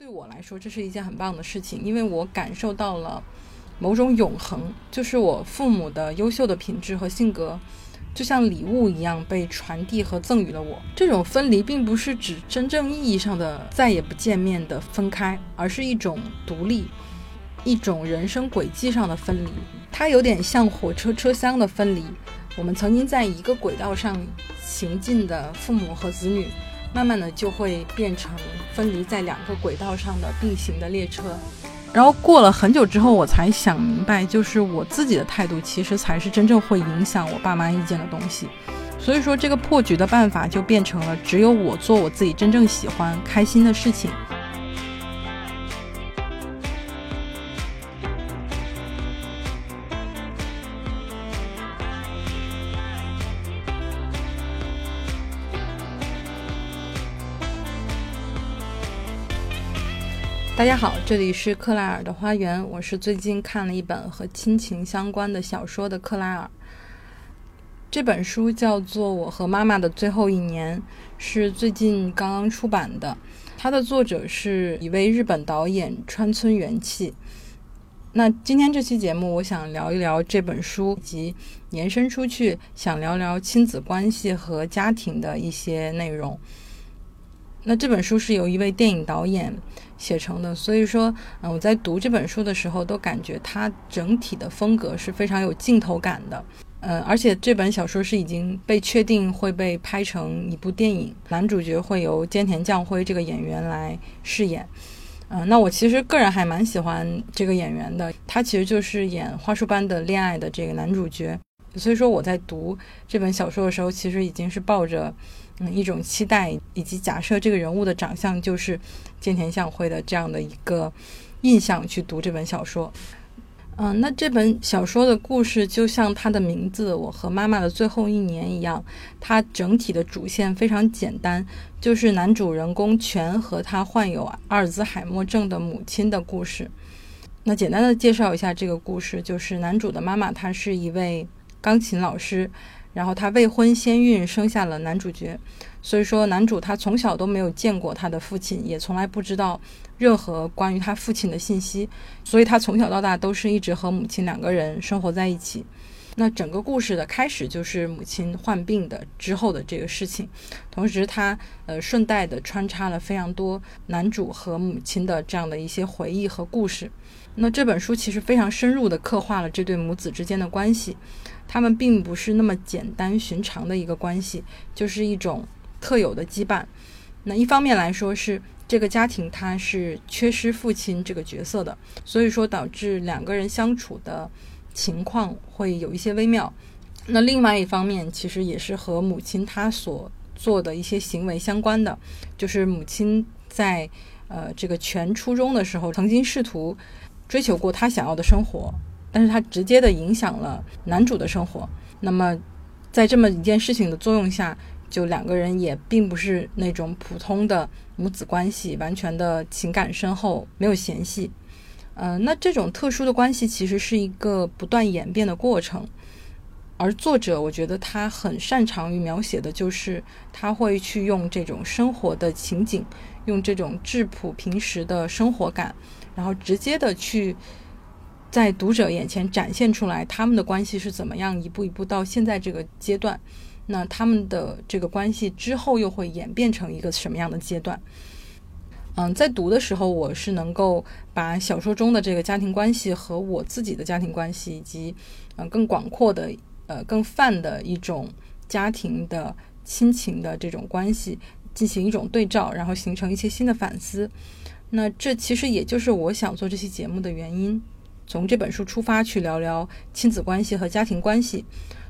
对我来说，这是一件很棒的事情，因为我感受到了某种永恒，就是我父母的优秀的品质和性格，就像礼物一样被传递和赠予了我。这种分离并不是指真正意义上的再也不见面的分开，而是一种独立，一种人生轨迹上的分离。它有点像火车车厢的分离。我们曾经在一个轨道上行进的父母和子女。慢慢的就会变成分离在两个轨道上的并行的列车，然后过了很久之后，我才想明白，就是我自己的态度其实才是真正会影响我爸妈意见的东西。所以说，这个破局的办法就变成了只有我做我自己真正喜欢、开心的事情。大家好，这里是克莱尔的花园。我是最近看了一本和亲情相关的小说的克莱尔。这本书叫做《我和妈妈的最后一年》，是最近刚刚出版的。它的作者是一位日本导演川村元气。那今天这期节目，我想聊一聊这本书，以及延伸出去想聊聊亲子关系和家庭的一些内容。那这本书是由一位电影导演写成的，所以说，嗯，我在读这本书的时候，都感觉它整体的风格是非常有镜头感的，嗯，而且这本小说是已经被确定会被拍成一部电影，男主角会由菅田将晖这个演员来饰演，嗯，那我其实个人还蛮喜欢这个演员的，他其实就是演《花束般的恋爱》的这个男主角，所以说我在读这本小说的时候，其实已经是抱着。嗯，一种期待，以及假设这个人物的长相就是菅田将晖的这样的一个印象去读这本小说。嗯，那这本小说的故事就像它的名字《我和妈妈的最后一年》一样，它整体的主线非常简单，就是男主人公全和他患有阿尔兹海默症的母亲的故事。那简单的介绍一下这个故事，就是男主的妈妈她是一位钢琴老师。然后他未婚先孕，生下了男主角，所以说男主他从小都没有见过他的父亲，也从来不知道任何关于他父亲的信息，所以他从小到大都是一直和母亲两个人生活在一起。那整个故事的开始就是母亲患病的之后的这个事情，同时他呃顺带的穿插了非常多男主和母亲的这样的一些回忆和故事。那这本书其实非常深入的刻画了这对母子之间的关系。他们并不是那么简单寻常的一个关系，就是一种特有的羁绊。那一方面来说是这个家庭它是缺失父亲这个角色的，所以说导致两个人相处的情况会有一些微妙。那另外一方面其实也是和母亲她所做的一些行为相关的，就是母亲在呃这个全初中的时候曾经试图追求过她想要的生活。但是它直接的影响了男主的生活。那么，在这么一件事情的作用下，就两个人也并不是那种普通的母子关系，完全的情感深厚，没有嫌隙。嗯，那这种特殊的关系其实是一个不断演变的过程。而作者，我觉得他很擅长于描写的就是他会去用这种生活的情景，用这种质朴平时的生活感，然后直接的去。在读者眼前展现出来，他们的关系是怎么样一步一步到现在这个阶段，那他们的这个关系之后又会演变成一个什么样的阶段？嗯，在读的时候，我是能够把小说中的这个家庭关系和我自己的家庭关系，以及嗯更广阔的呃更泛的一种家庭的亲情的这种关系进行一种对照，然后形成一些新的反思。那这其实也就是我想做这期节目的原因。从这本书出发去聊聊亲子关系和家庭关系，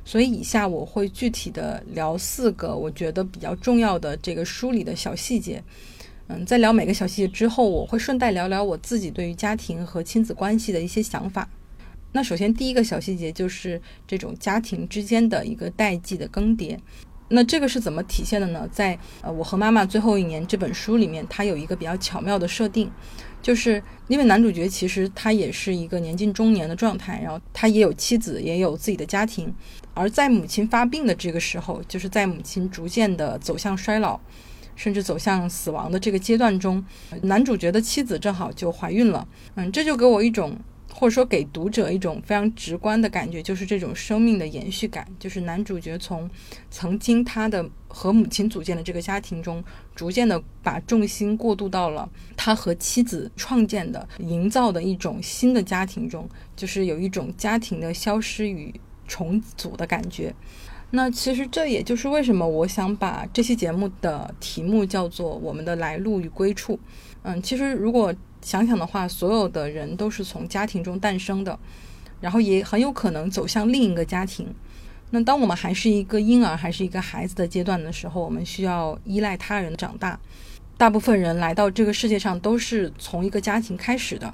所以以下我会具体的聊四个我觉得比较重要的这个书里的小细节。嗯，在聊每个小细节之后，我会顺带聊聊我自己对于家庭和亲子关系的一些想法。那首先第一个小细节就是这种家庭之间的一个代际的更迭。那这个是怎么体现的呢？在呃我和妈妈最后一年这本书里面，它有一个比较巧妙的设定。就是因为男主角其实他也是一个年近中年的状态，然后他也有妻子，也有自己的家庭。而在母亲发病的这个时候，就是在母亲逐渐的走向衰老，甚至走向死亡的这个阶段中，男主角的妻子正好就怀孕了。嗯，这就给我一种。或者说，给读者一种非常直观的感觉，就是这种生命的延续感。就是男主角从曾经他的和母亲组建的这个家庭中，逐渐的把重心过渡到了他和妻子创建的、营造的一种新的家庭中，就是有一种家庭的消失与重组的感觉。那其实这也就是为什么我想把这期节目的题目叫做《我们的来路与归处》。嗯，其实如果。想想的话，所有的人都是从家庭中诞生的，然后也很有可能走向另一个家庭。那当我们还是一个婴儿，还是一个孩子的阶段的时候，我们需要依赖他人长大。大部分人来到这个世界上都是从一个家庭开始的，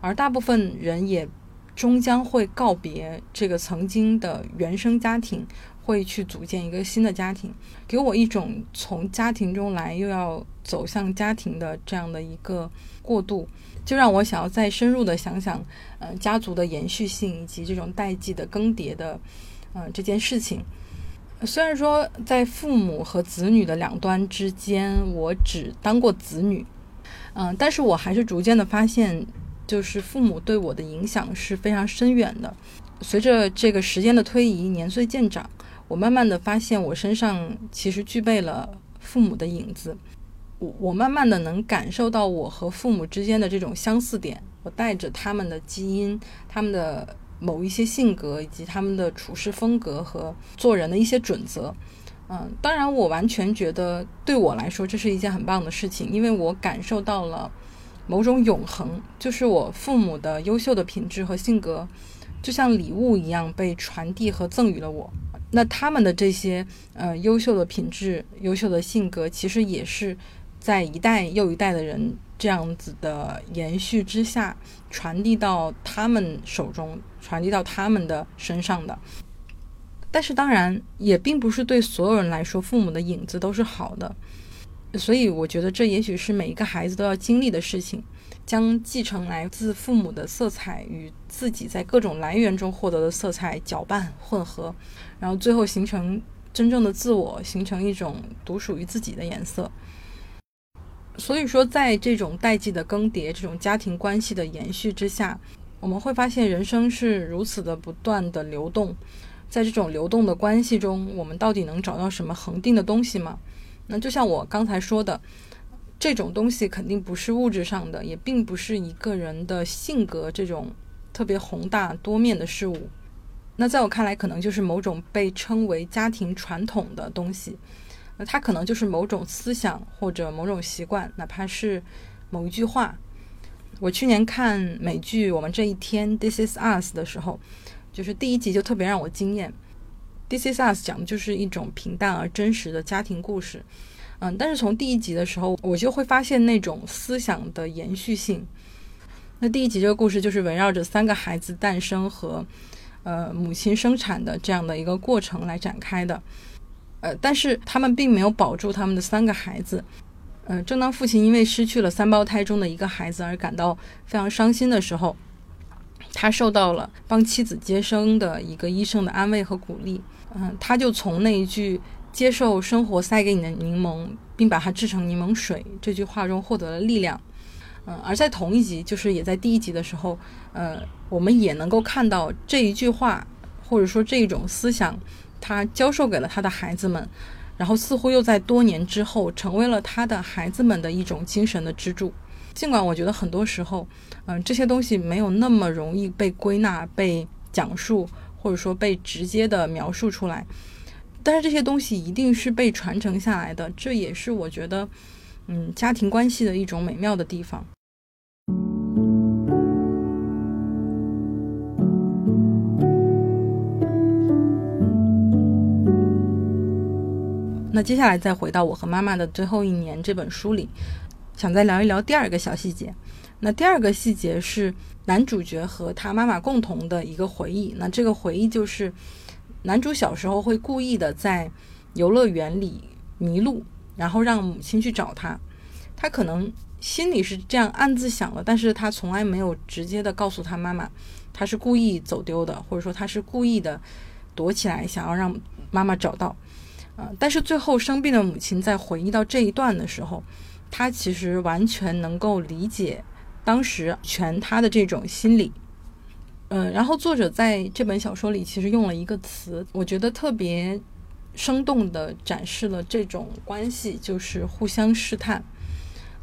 而大部分人也终将会告别这个曾经的原生家庭，会去组建一个新的家庭。给我一种从家庭中来又要走向家庭的这样的一个。过渡，就让我想要再深入的想想，呃，家族的延续性以及这种代际的更迭的，呃，这件事情。虽然说在父母和子女的两端之间，我只当过子女，嗯，但是我还是逐渐的发现，就是父母对我的影响是非常深远的。随着这个时间的推移，年岁渐长，我慢慢的发现我身上其实具备了父母的影子。我我慢慢的能感受到我和父母之间的这种相似点，我带着他们的基因、他们的某一些性格以及他们的处事风格和做人的一些准则。嗯，当然，我完全觉得对我来说这是一件很棒的事情，因为我感受到了某种永恒，就是我父母的优秀的品质和性格，就像礼物一样被传递和赠予了我。那他们的这些呃优秀的品质、优秀的性格，其实也是。在一代又一代的人这样子的延续之下，传递到他们手中，传递到他们的身上的。但是，当然也并不是对所有人来说，父母的影子都是好的。所以，我觉得这也许是每一个孩子都要经历的事情：将继承来自父母的色彩与自己在各种来源中获得的色彩搅拌混合，然后最后形成真正的自我，形成一种独属于自己的颜色。所以说，在这种代际的更迭、这种家庭关系的延续之下，我们会发现人生是如此的不断的流动。在这种流动的关系中，我们到底能找到什么恒定的东西吗？那就像我刚才说的，这种东西肯定不是物质上的，也并不是一个人的性格这种特别宏大多面的事物。那在我看来，可能就是某种被称为家庭传统的东西。那它可能就是某种思想或者某种习惯，哪怕是某一句话。我去年看美剧《我们这一天》（This Is Us） 的时候，就是第一集就特别让我惊艳。This Is Us 讲的就是一种平淡而真实的家庭故事。嗯，但是从第一集的时候，我就会发现那种思想的延续性。那第一集这个故事就是围绕着三个孩子诞生和呃母亲生产的这样的一个过程来展开的。呃，但是他们并没有保住他们的三个孩子。呃，正当父亲因为失去了三胞胎中的一个孩子而感到非常伤心的时候，他受到了帮妻子接生的一个医生的安慰和鼓励。嗯，他就从那一句“接受生活塞给你的柠檬，并把它制成柠檬水”这句话中获得了力量。嗯，而在同一集，就是也在第一集的时候，呃，我们也能够看到这一句话，或者说这一种思想。他教授给了他的孩子们，然后似乎又在多年之后成为了他的孩子们的一种精神的支柱。尽管我觉得很多时候，嗯，这些东西没有那么容易被归纳、被讲述，或者说被直接的描述出来，但是这些东西一定是被传承下来的。这也是我觉得，嗯，家庭关系的一种美妙的地方。那接下来再回到我和妈妈的最后一年这本书里，想再聊一聊第二个小细节。那第二个细节是男主角和他妈妈共同的一个回忆。那这个回忆就是，男主小时候会故意的在游乐园里迷路，然后让母亲去找他。他可能心里是这样暗自想的，但是他从来没有直接的告诉他妈妈，他是故意走丢的，或者说他是故意的躲起来，想要让妈妈找到。啊，但是最后生病的母亲在回忆到这一段的时候，她其实完全能够理解当时全她的这种心理。嗯，然后作者在这本小说里其实用了一个词，我觉得特别生动地展示了这种关系，就是互相试探。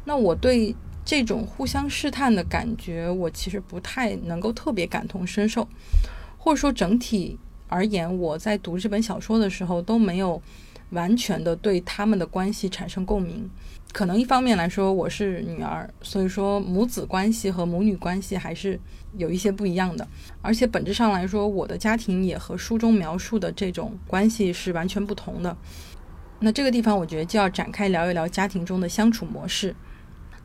那我对这种互相试探的感觉，我其实不太能够特别感同身受，或者说整体而言，我在读这本小说的时候都没有完全的对他们的关系产生共鸣。可能一方面来说，我是女儿，所以说母子关系和母女关系还是有一些不一样的。而且本质上来说，我的家庭也和书中描述的这种关系是完全不同的。那这个地方，我觉得就要展开聊一聊家庭中的相处模式。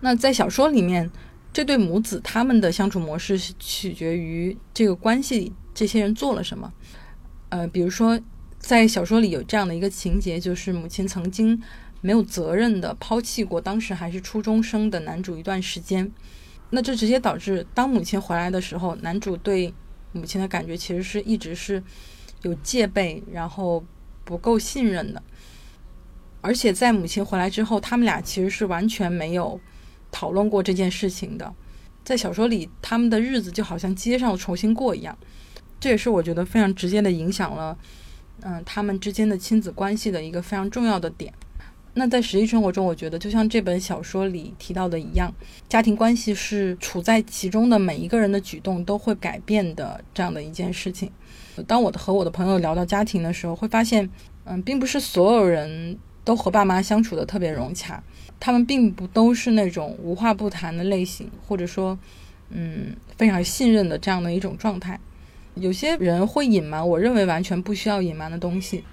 那在小说里面，这对母子他们的相处模式是取决于这个关系里这些人做了什么。呃，比如说在小说里有这样的一个情节，就是母亲曾经。没有责任的抛弃过当时还是初中生的男主一段时间，那这直接导致当母亲回来的时候，男主对母亲的感觉其实是一直是有戒备，然后不够信任的。而且在母亲回来之后，他们俩其实是完全没有讨论过这件事情的。在小说里，他们的日子就好像接上重新过一样。这也是我觉得非常直接的影响了，嗯，他们之间的亲子关系的一个非常重要的点。那在实际生活中，我觉得就像这本小说里提到的一样，家庭关系是处在其中的每一个人的举动都会改变的这样的一件事情。当我的和我的朋友聊到家庭的时候，会发现，嗯，并不是所有人都和爸妈相处的特别融洽，他们并不都是那种无话不谈的类型，或者说，嗯，非常信任的这样的一种状态。有些人会隐瞒，我认为完全不需要隐瞒的东西。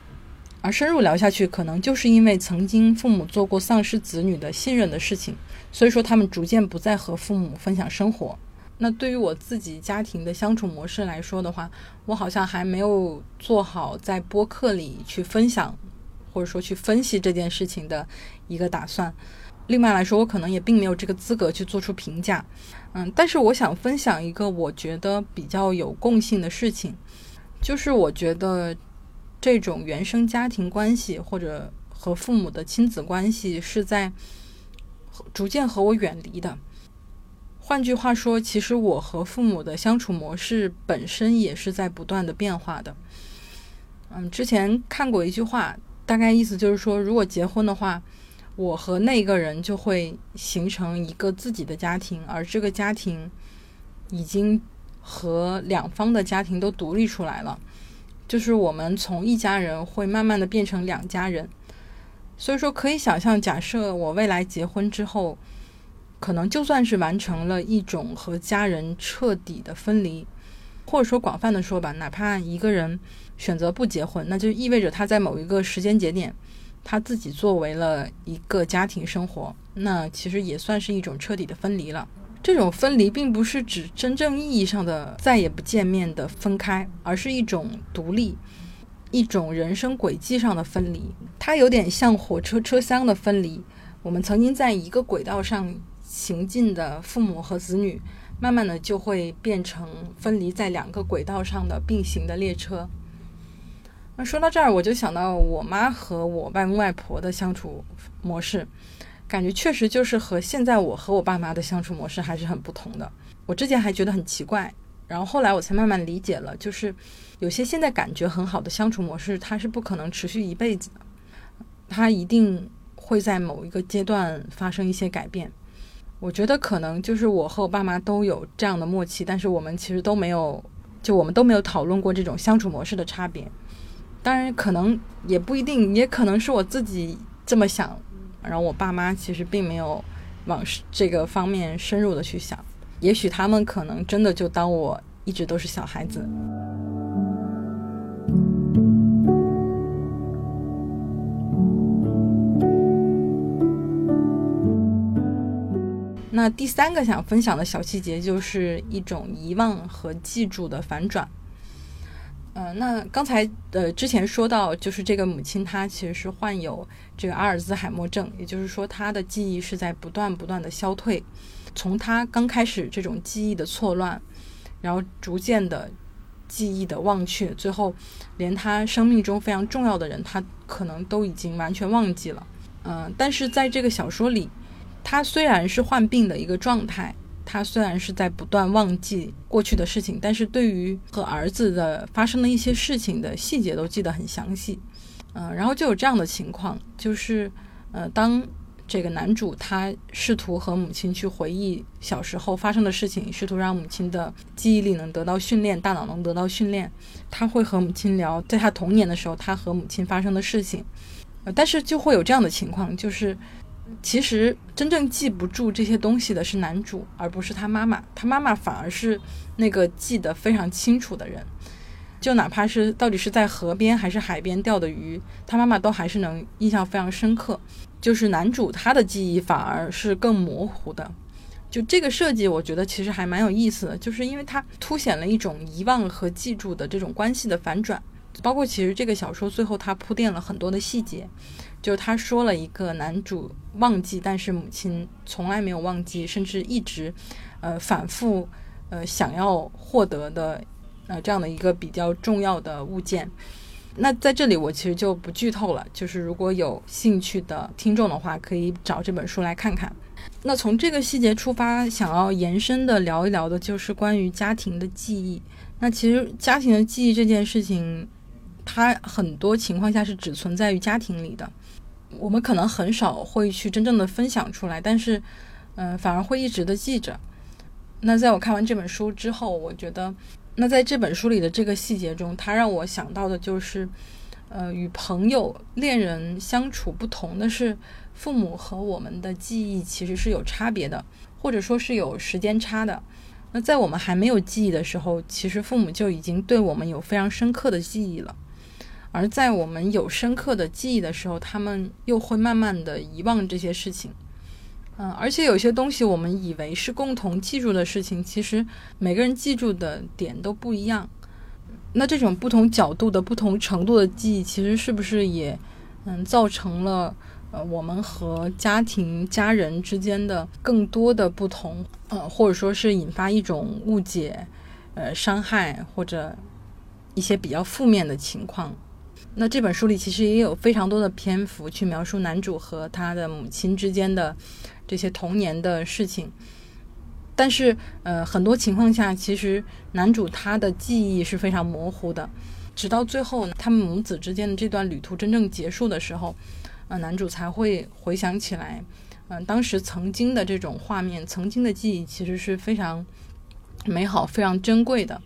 而深入聊下去，可能就是因为曾经父母做过丧失子女的信任的事情，所以说他们逐渐不再和父母分享生活。那对于我自己家庭的相处模式来说的话，我好像还没有做好在播客里去分享，或者说去分析这件事情的一个打算。另外来说，我可能也并没有这个资格去做出评价。嗯，但是我想分享一个我觉得比较有共性的事情，就是我觉得。这种原生家庭关系或者和父母的亲子关系是在逐渐和我远离的。换句话说，其实我和父母的相处模式本身也是在不断的变化的。嗯，之前看过一句话，大概意思就是说，如果结婚的话，我和那个人就会形成一个自己的家庭，而这个家庭已经和两方的家庭都独立出来了。就是我们从一家人会慢慢的变成两家人，所以说可以想象，假设我未来结婚之后，可能就算是完成了一种和家人彻底的分离，或者说广泛的说吧，哪怕一个人选择不结婚，那就意味着他在某一个时间节点，他自己作为了一个家庭生活，那其实也算是一种彻底的分离了。这种分离并不是指真正意义上的再也不见面的分开，而是一种独立，一种人生轨迹上的分离。它有点像火车车厢的分离。我们曾经在一个轨道上行进的父母和子女，慢慢的就会变成分离在两个轨道上的并行的列车。那说到这儿，我就想到我妈和我外公外婆的相处模式。感觉确实就是和现在我和我爸妈的相处模式还是很不同的。我之前还觉得很奇怪，然后后来我才慢慢理解了，就是有些现在感觉很好的相处模式，它是不可能持续一辈子的，它一定会在某一个阶段发生一些改变。我觉得可能就是我和我爸妈都有这样的默契，但是我们其实都没有，就我们都没有讨论过这种相处模式的差别。当然，可能也不一定，也可能是我自己这么想。然后我爸妈其实并没有往这个方面深入的去想，也许他们可能真的就当我一直都是小孩子。那第三个想分享的小细节，就是一种遗忘和记住的反转。呃，那刚才呃之前说到，就是这个母亲她其实是患有这个阿尔兹海默症，也就是说她的记忆是在不断不断的消退。从她刚开始这种记忆的错乱，然后逐渐的记忆的忘却，最后连他生命中非常重要的人，他可能都已经完全忘记了。嗯，但是在这个小说里，他虽然是患病的一个状态，他虽然是在不断忘记过去的事情，但是对于和儿子的发生的一些事情的细节都记得很详细。嗯，然后就有这样的情况，就是呃，当这个男主他试图和母亲去回忆小时候发生的事情，试图让母亲的记忆力能得到训练，大脑能得到训练，他会和母亲聊在他童年的时候他和母亲发生的事情。呃，但是就会有这样的情况，就是其实真正记不住这些东西的是男主，而不是他妈妈。他妈妈反而是那个记得非常清楚的人。就哪怕是到底是在河边还是海边钓的鱼，他妈妈都还是能印象非常深刻。就是男主他的记忆反而是更模糊的。就这个设计，我觉得其实还蛮有意思的，就是因为它凸显了一种遗忘和记住的这种关系的反转。包括其实这个小说最后它铺垫了很多的细节，就他说了一个男主忘记，但是母亲从来没有忘记，甚至一直，呃，反复，呃，想要获得的，呃，这样的一个比较重要的物件。那在这里我其实就不剧透了，就是如果有兴趣的听众的话，可以找这本书来看看。那从这个细节出发，想要延伸的聊一聊的就是关于家庭的记忆。那其实家庭的记忆这件事情。它很多情况下是只存在于家庭里的，我们可能很少会去真正的分享出来，但是，嗯，反而会一直的记着。那在我看完这本书之后，我觉得，那在这本书里的这个细节中，它让我想到的就是，呃，与朋友、恋人相处不同的是，父母和我们的记忆其实是有差别的，或者说是有时间差的。那在我们还没有记忆的时候，其实父母就已经对我们有非常深刻的记忆了。而在我们有深刻的记忆的时候，他们又会慢慢的遗忘这些事情。嗯，而且有些东西我们以为是共同记住的事情，其实每个人记住的点都不一样。那这种不同角度的不同程度的记忆，其实是不是也嗯造成了呃我们和家庭家人之间的更多的不同？呃，或者说是引发一种误解、呃伤害或者一些比较负面的情况？那这本书里其实也有非常多的篇幅去描述男主和他的母亲之间的这些童年的事情，但是呃，很多情况下，其实男主他的记忆是非常模糊的，直到最后他们母子之间的这段旅途真正结束的时候，呃，男主才会回想起来，嗯，当时曾经的这种画面，曾经的记忆其实是非常美好、非常珍贵的。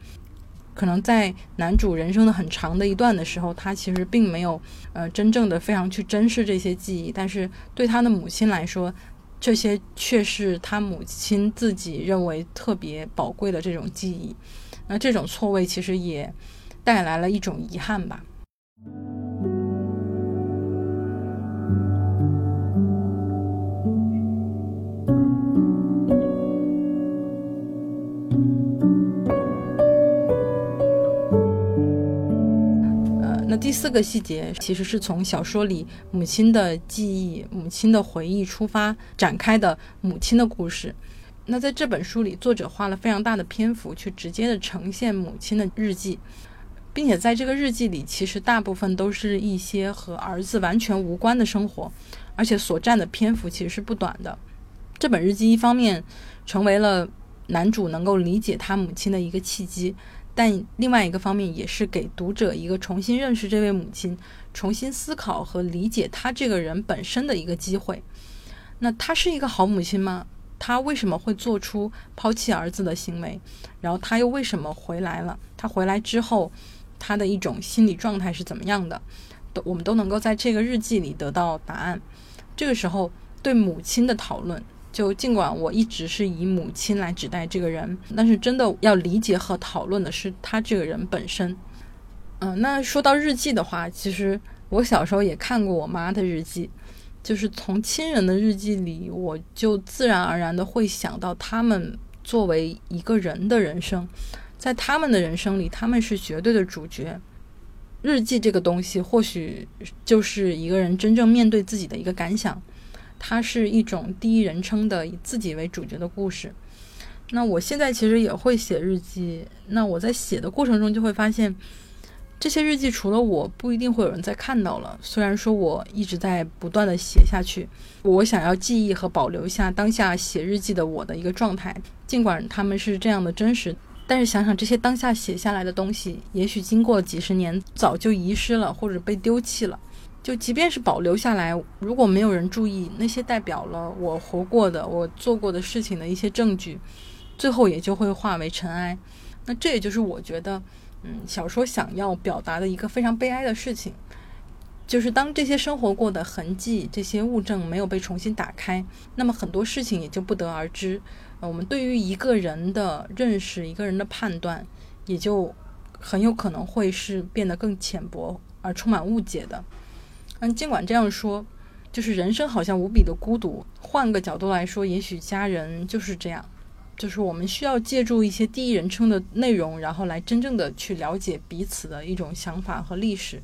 可能在男主人生的很长的一段的时候，他其实并没有呃真正的非常去珍视这些记忆，但是对他的母亲来说，这些却是他母亲自己认为特别宝贵的这种记忆。那这种错位其实也带来了一种遗憾吧。第四个细节其实是从小说里母亲的记忆、母亲的回忆出发展开的母亲的故事。那在这本书里，作者花了非常大的篇幅去直接的呈现母亲的日记，并且在这个日记里，其实大部分都是一些和儿子完全无关的生活，而且所占的篇幅其实是不短的。这本日记一方面成为了男主能够理解他母亲的一个契机。但另外一个方面，也是给读者一个重新认识这位母亲、重新思考和理解她这个人本身的一个机会。那她是一个好母亲吗？她为什么会做出抛弃儿子的行为？然后她又为什么回来了？她回来之后，她的一种心理状态是怎么样的？都我们都能够在这个日记里得到答案。这个时候，对母亲的讨论。就尽管我一直是以母亲来指代这个人，但是真的要理解和讨论的是他这个人本身。嗯，那说到日记的话，其实我小时候也看过我妈的日记，就是从亲人的日记里，我就自然而然的会想到他们作为一个人的人生，在他们的人生里，他们是绝对的主角。日记这个东西，或许就是一个人真正面对自己的一个感想。它是一种第一人称的以自己为主角的故事。那我现在其实也会写日记，那我在写的过程中就会发现，这些日记除了我，不一定会有人再看到了。虽然说我一直在不断的写下去，我想要记忆和保留下当下写日记的我的一个状态，尽管他们是这样的真实，但是想想这些当下写下来的东西，也许经过几十年早就遗失了或者被丢弃了。就即便是保留下来，如果没有人注意，那些代表了我活过的、我做过的事情的一些证据，最后也就会化为尘埃。那这也就是我觉得，嗯，小说想要表达的一个非常悲哀的事情，就是当这些生活过的痕迹、这些物证没有被重新打开，那么很多事情也就不得而知。我们对于一个人的认识、一个人的判断，也就很有可能会是变得更浅薄而充满误解的。嗯，尽管这样说，就是人生好像无比的孤独。换个角度来说，也许家人就是这样，就是我们需要借助一些第一人称的内容，然后来真正的去了解彼此的一种想法和历史，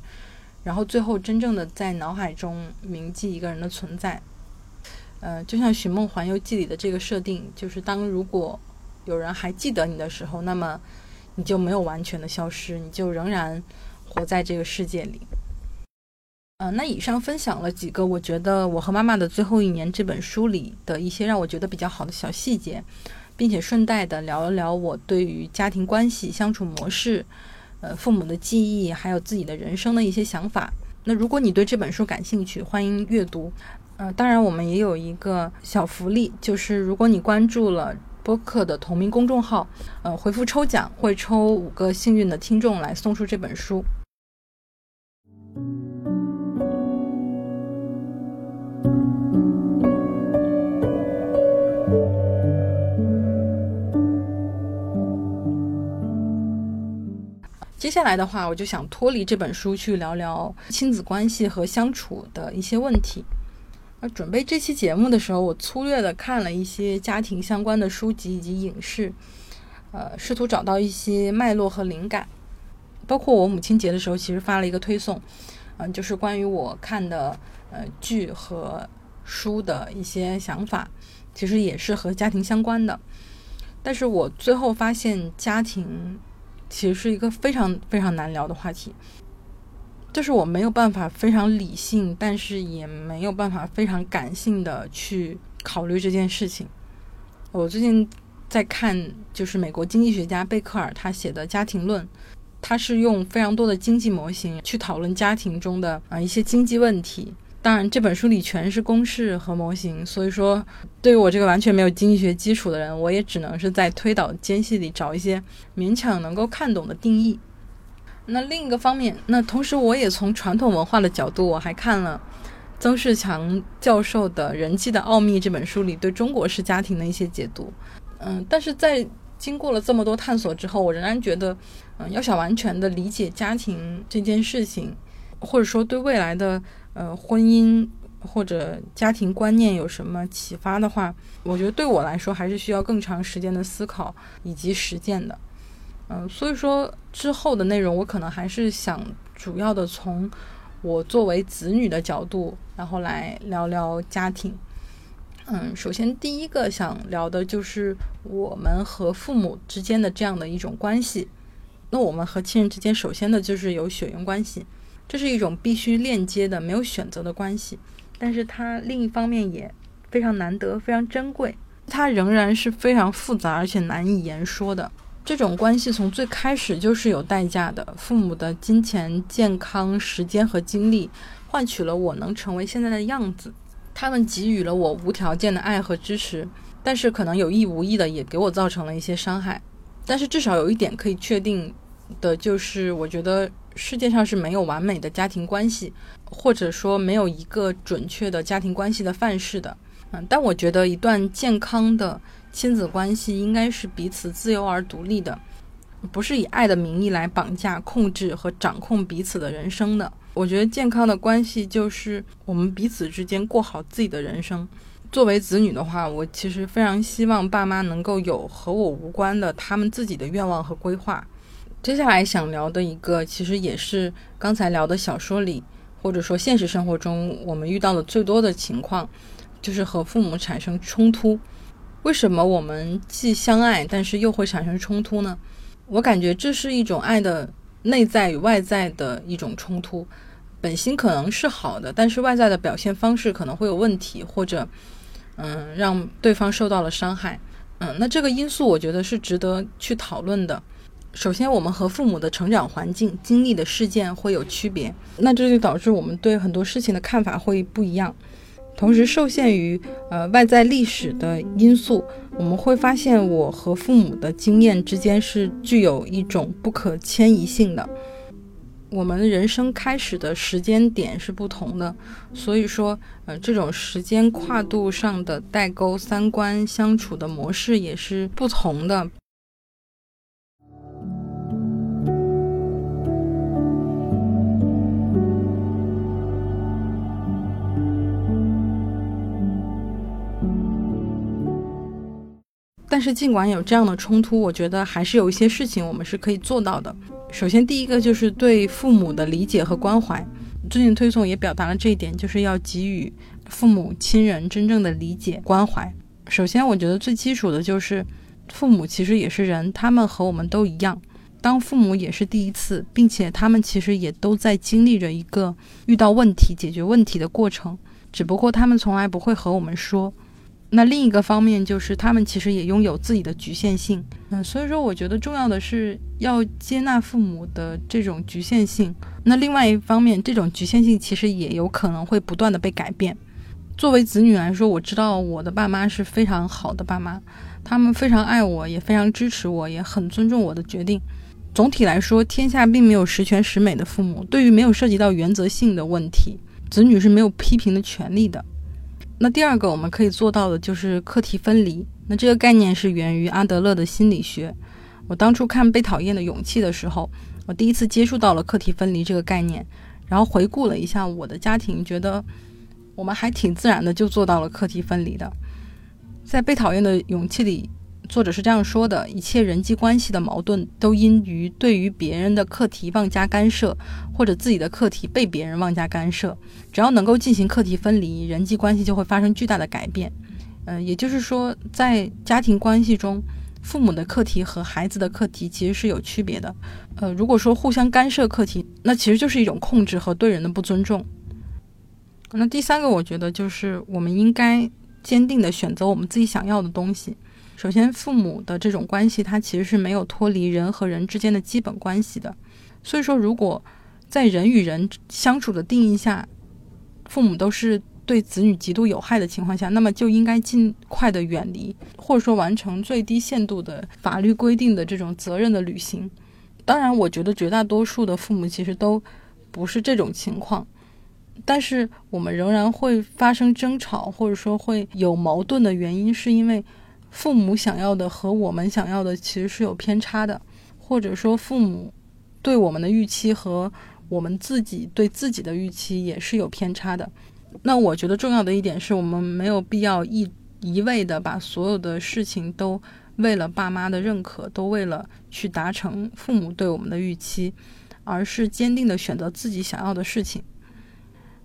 然后最后真正的在脑海中铭记一个人的存在。呃，就像《寻梦环游记》里的这个设定，就是当如果有人还记得你的时候，那么你就没有完全的消失，你就仍然活在这个世界里。嗯，那以上分享了几个我觉得我和妈妈的最后一年这本书里的一些让我觉得比较好的小细节，并且顺带的聊一聊我对于家庭关系相处模式、呃父母的记忆，还有自己的人生的一些想法。那如果你对这本书感兴趣，欢迎阅读。呃，当然我们也有一个小福利，就是如果你关注了播客的同名公众号，呃，回复抽奖会抽五个幸运的听众来送出这本书。接下来的话，我就想脱离这本书去聊聊亲子关系和相处的一些问题。而准备这期节目的时候，我粗略的看了一些家庭相关的书籍以及影视，呃，试图找到一些脉络和灵感。包括我母亲节的时候，其实发了一个推送，嗯，就是关于我看的呃剧和书的一些想法，其实也是和家庭相关的。但是我最后发现，家庭。其实是一个非常非常难聊的话题，就是我没有办法非常理性，但是也没有办法非常感性的去考虑这件事情。我最近在看，就是美国经济学家贝克尔他写的《家庭论》，他是用非常多的经济模型去讨论家庭中的啊一些经济问题。当然，这本书里全是公式和模型，所以说对于我这个完全没有经济学基础的人，我也只能是在推导间隙里找一些勉强能够看懂的定义。那另一个方面，那同时我也从传统文化的角度，我还看了曾仕强教授的《人际的奥秘》这本书里对中国式家庭的一些解读。嗯，但是在经过了这么多探索之后，我仍然觉得，嗯，要想完全的理解家庭这件事情，或者说对未来的。呃，婚姻或者家庭观念有什么启发的话，我觉得对我来说还是需要更长时间的思考以及实践的。嗯，所以说之后的内容，我可能还是想主要的从我作为子女的角度，然后来聊聊家庭。嗯，首先第一个想聊的就是我们和父母之间的这样的一种关系。那我们和亲人之间，首先的就是有血缘关系。这是一种必须链接的、没有选择的关系，但是它另一方面也非常难得、非常珍贵。它仍然是非常复杂而且难以言说的。这种关系从最开始就是有代价的，父母的金钱、健康、时间和精力，换取了我能成为现在的样子。他们给予了我无条件的爱和支持，但是可能有意无意的也给我造成了一些伤害。但是至少有一点可以确定的就是，我觉得。世界上是没有完美的家庭关系，或者说没有一个准确的家庭关系的范式的。嗯，但我觉得一段健康的亲子关系应该是彼此自由而独立的，不是以爱的名义来绑架、控制和掌控彼此的人生的。我觉得健康的关系就是我们彼此之间过好自己的人生。作为子女的话，我其实非常希望爸妈能够有和我无关的他们自己的愿望和规划。接下来想聊的一个，其实也是刚才聊的小说里，或者说现实生活中我们遇到的最多的情况，就是和父母产生冲突。为什么我们既相爱，但是又会产生冲突呢？我感觉这是一种爱的内在与外在的一种冲突。本心可能是好的，但是外在的表现方式可能会有问题，或者，嗯，让对方受到了伤害。嗯，那这个因素我觉得是值得去讨论的。首先，我们和父母的成长环境、经历的事件会有区别，那这就导致我们对很多事情的看法会不一样。同时，受限于呃外在历史的因素，我们会发现我和父母的经验之间是具有一种不可迁移性的。我们人生开始的时间点是不同的，所以说，呃，这种时间跨度上的代沟、三观相处的模式也是不同的。但是，尽管有这样的冲突，我觉得还是有一些事情我们是可以做到的。首先，第一个就是对父母的理解和关怀。最近推送也表达了这一点，就是要给予父母亲人真正的理解关怀。首先，我觉得最基础的就是父母其实也是人，他们和我们都一样，当父母也是第一次，并且他们其实也都在经历着一个遇到问题、解决问题的过程，只不过他们从来不会和我们说。那另一个方面就是，他们其实也拥有自己的局限性。嗯，所以说，我觉得重要的是要接纳父母的这种局限性。那另外一方面，这种局限性其实也有可能会不断的被改变。作为子女来说，我知道我的爸妈是非常好的爸妈，他们非常爱我，也非常支持我，也很尊重我的决定。总体来说，天下并没有十全十美的父母。对于没有涉及到原则性的问题，子女是没有批评的权利的。那第二个我们可以做到的就是课题分离。那这个概念是源于阿德勒的心理学。我当初看《被讨厌的勇气》的时候，我第一次接触到了课题分离这个概念，然后回顾了一下我的家庭，觉得我们还挺自然的就做到了课题分离的。在《被讨厌的勇气》里。作者是这样说的：一切人际关系的矛盾都因于对于别人的课题妄加干涉，或者自己的课题被别人妄加干涉。只要能够进行课题分离，人际关系就会发生巨大的改变。嗯，也就是说，在家庭关系中，父母的课题和孩子的课题其实是有区别的。呃，如果说互相干涉课题，那其实就是一种控制和对人的不尊重。那第三个，我觉得就是我们应该坚定的选择我们自己想要的东西。首先，父母的这种关系，它其实是没有脱离人和人之间的基本关系的。所以说，如果在人与人相处的定义下，父母都是对子女极度有害的情况下，那么就应该尽快的远离，或者说完成最低限度的法律规定的这种责任的履行。当然，我觉得绝大多数的父母其实都不是这种情况，但是我们仍然会发生争吵，或者说会有矛盾的原因，是因为。父母想要的和我们想要的其实是有偏差的，或者说父母对我们的预期和我们自己对自己的预期也是有偏差的。那我觉得重要的一点是我们没有必要一一味的把所有的事情都为了爸妈的认可，都为了去达成父母对我们的预期，而是坚定的选择自己想要的事情。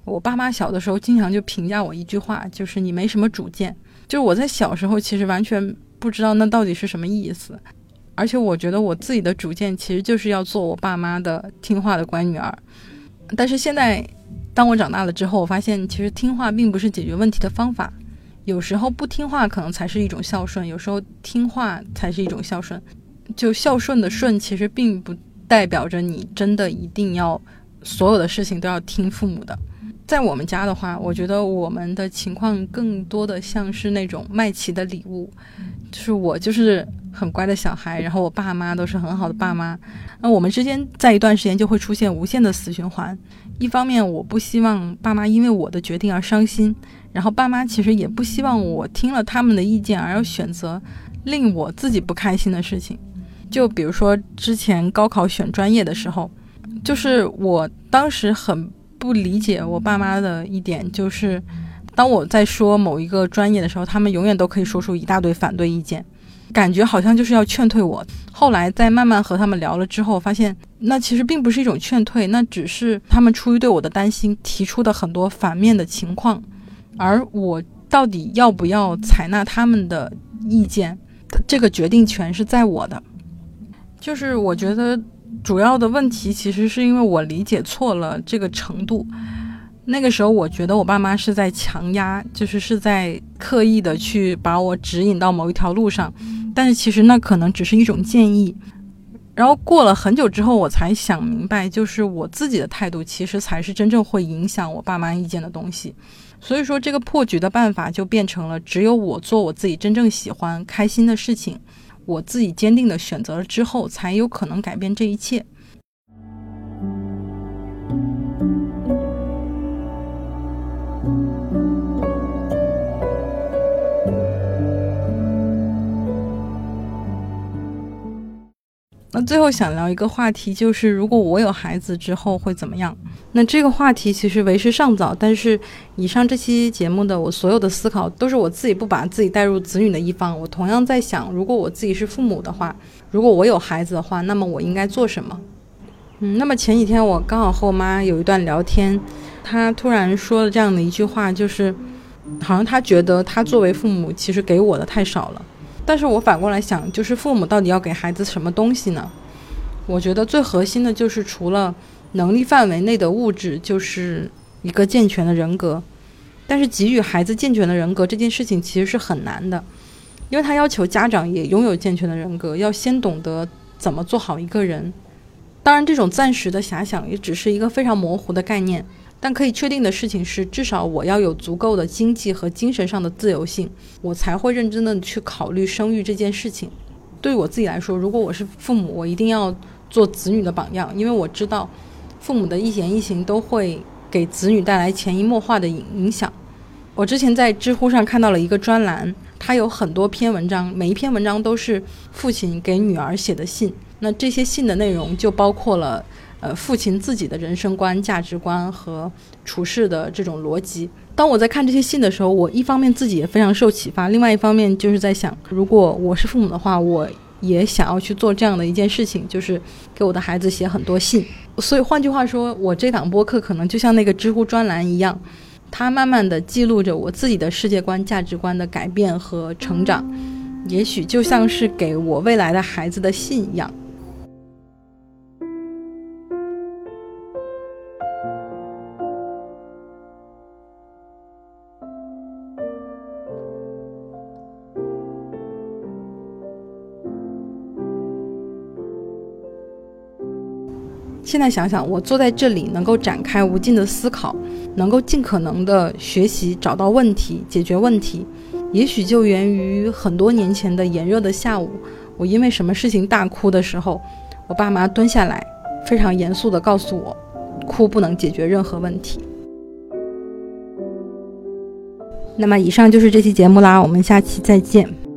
我爸妈小的时候经常就评价我一句话，就是你没什么主见。就我在小时候，其实完全不知道那到底是什么意思，而且我觉得我自己的主见其实就是要做我爸妈的听话的乖女儿。但是现在，当我长大了之后，我发现其实听话并不是解决问题的方法，有时候不听话可能才是一种孝顺，有时候听话才是一种孝顺。就孝顺的顺，其实并不代表着你真的一定要所有的事情都要听父母的。在我们家的话，我觉得我们的情况更多的像是那种麦琪的礼物，就是我就是很乖的小孩，然后我爸妈都是很好的爸妈。那我们之间在一段时间就会出现无限的死循环。一方面，我不希望爸妈因为我的决定而伤心，然后爸妈其实也不希望我听了他们的意见而要选择令我自己不开心的事情。就比如说之前高考选专业的时候，就是我当时很。不理解我爸妈的一点就是，当我在说某一个专业的时候，他们永远都可以说出一大堆反对意见，感觉好像就是要劝退我。后来在慢慢和他们聊了之后，发现那其实并不是一种劝退，那只是他们出于对我的担心提出的很多反面的情况，而我到底要不要采纳他们的意见，这个决定权是在我的。就是我觉得主要的问题其实是因为我理解错了这个程度。那个时候我觉得我爸妈是在强压，就是是在刻意的去把我指引到某一条路上，但是其实那可能只是一种建议。然后过了很久之后，我才想明白，就是我自己的态度其实才是真正会影响我爸妈意见的东西。所以说，这个破局的办法就变成了，只有我做我自己真正喜欢、开心的事情，我自己坚定的选择了之后，才有可能改变这一切。最后想聊一个话题，就是如果我有孩子之后会怎么样？那这个话题其实为时尚早，但是以上这期节目的我所有的思考都是我自己不把自己带入子女的一方。我同样在想，如果我自己是父母的话，如果我有孩子的话，那么我应该做什么？嗯，那么前几天我刚好和我妈有一段聊天，她突然说了这样的一句话，就是好像她觉得她作为父母其实给我的太少了。但是我反过来想，就是父母到底要给孩子什么东西呢？我觉得最核心的就是除了能力范围内的物质，就是一个健全的人格。但是给予孩子健全的人格这件事情其实是很难的，因为他要求家长也拥有健全的人格，要先懂得怎么做好一个人。当然，这种暂时的遐想也只是一个非常模糊的概念。但可以确定的事情是，至少我要有足够的经济和精神上的自由性，我才会认真的去考虑生育这件事情。对于我自己来说，如果我是父母，我一定要做子女的榜样，因为我知道，父母的一言一行都会给子女带来潜移默化的影影响。我之前在知乎上看到了一个专栏，它有很多篇文章，每一篇文章都是父亲给女儿写的信。那这些信的内容就包括了。呃，父亲自己的人生观、价值观和处事的这种逻辑。当我在看这些信的时候，我一方面自己也非常受启发，另外一方面就是在想，如果我是父母的话，我也想要去做这样的一件事情，就是给我的孩子写很多信。所以换句话说，我这档播客可能就像那个知乎专栏一样，它慢慢的记录着我自己的世界观、价值观的改变和成长，也许就像是给我未来的孩子的信一样。现在想想，我坐在这里能够展开无尽的思考，能够尽可能的学习，找到问题，解决问题，也许就源于很多年前的炎热的下午，我因为什么事情大哭的时候，我爸妈蹲下来，非常严肃的告诉我，哭不能解决任何问题。那么以上就是这期节目啦，我们下期再见。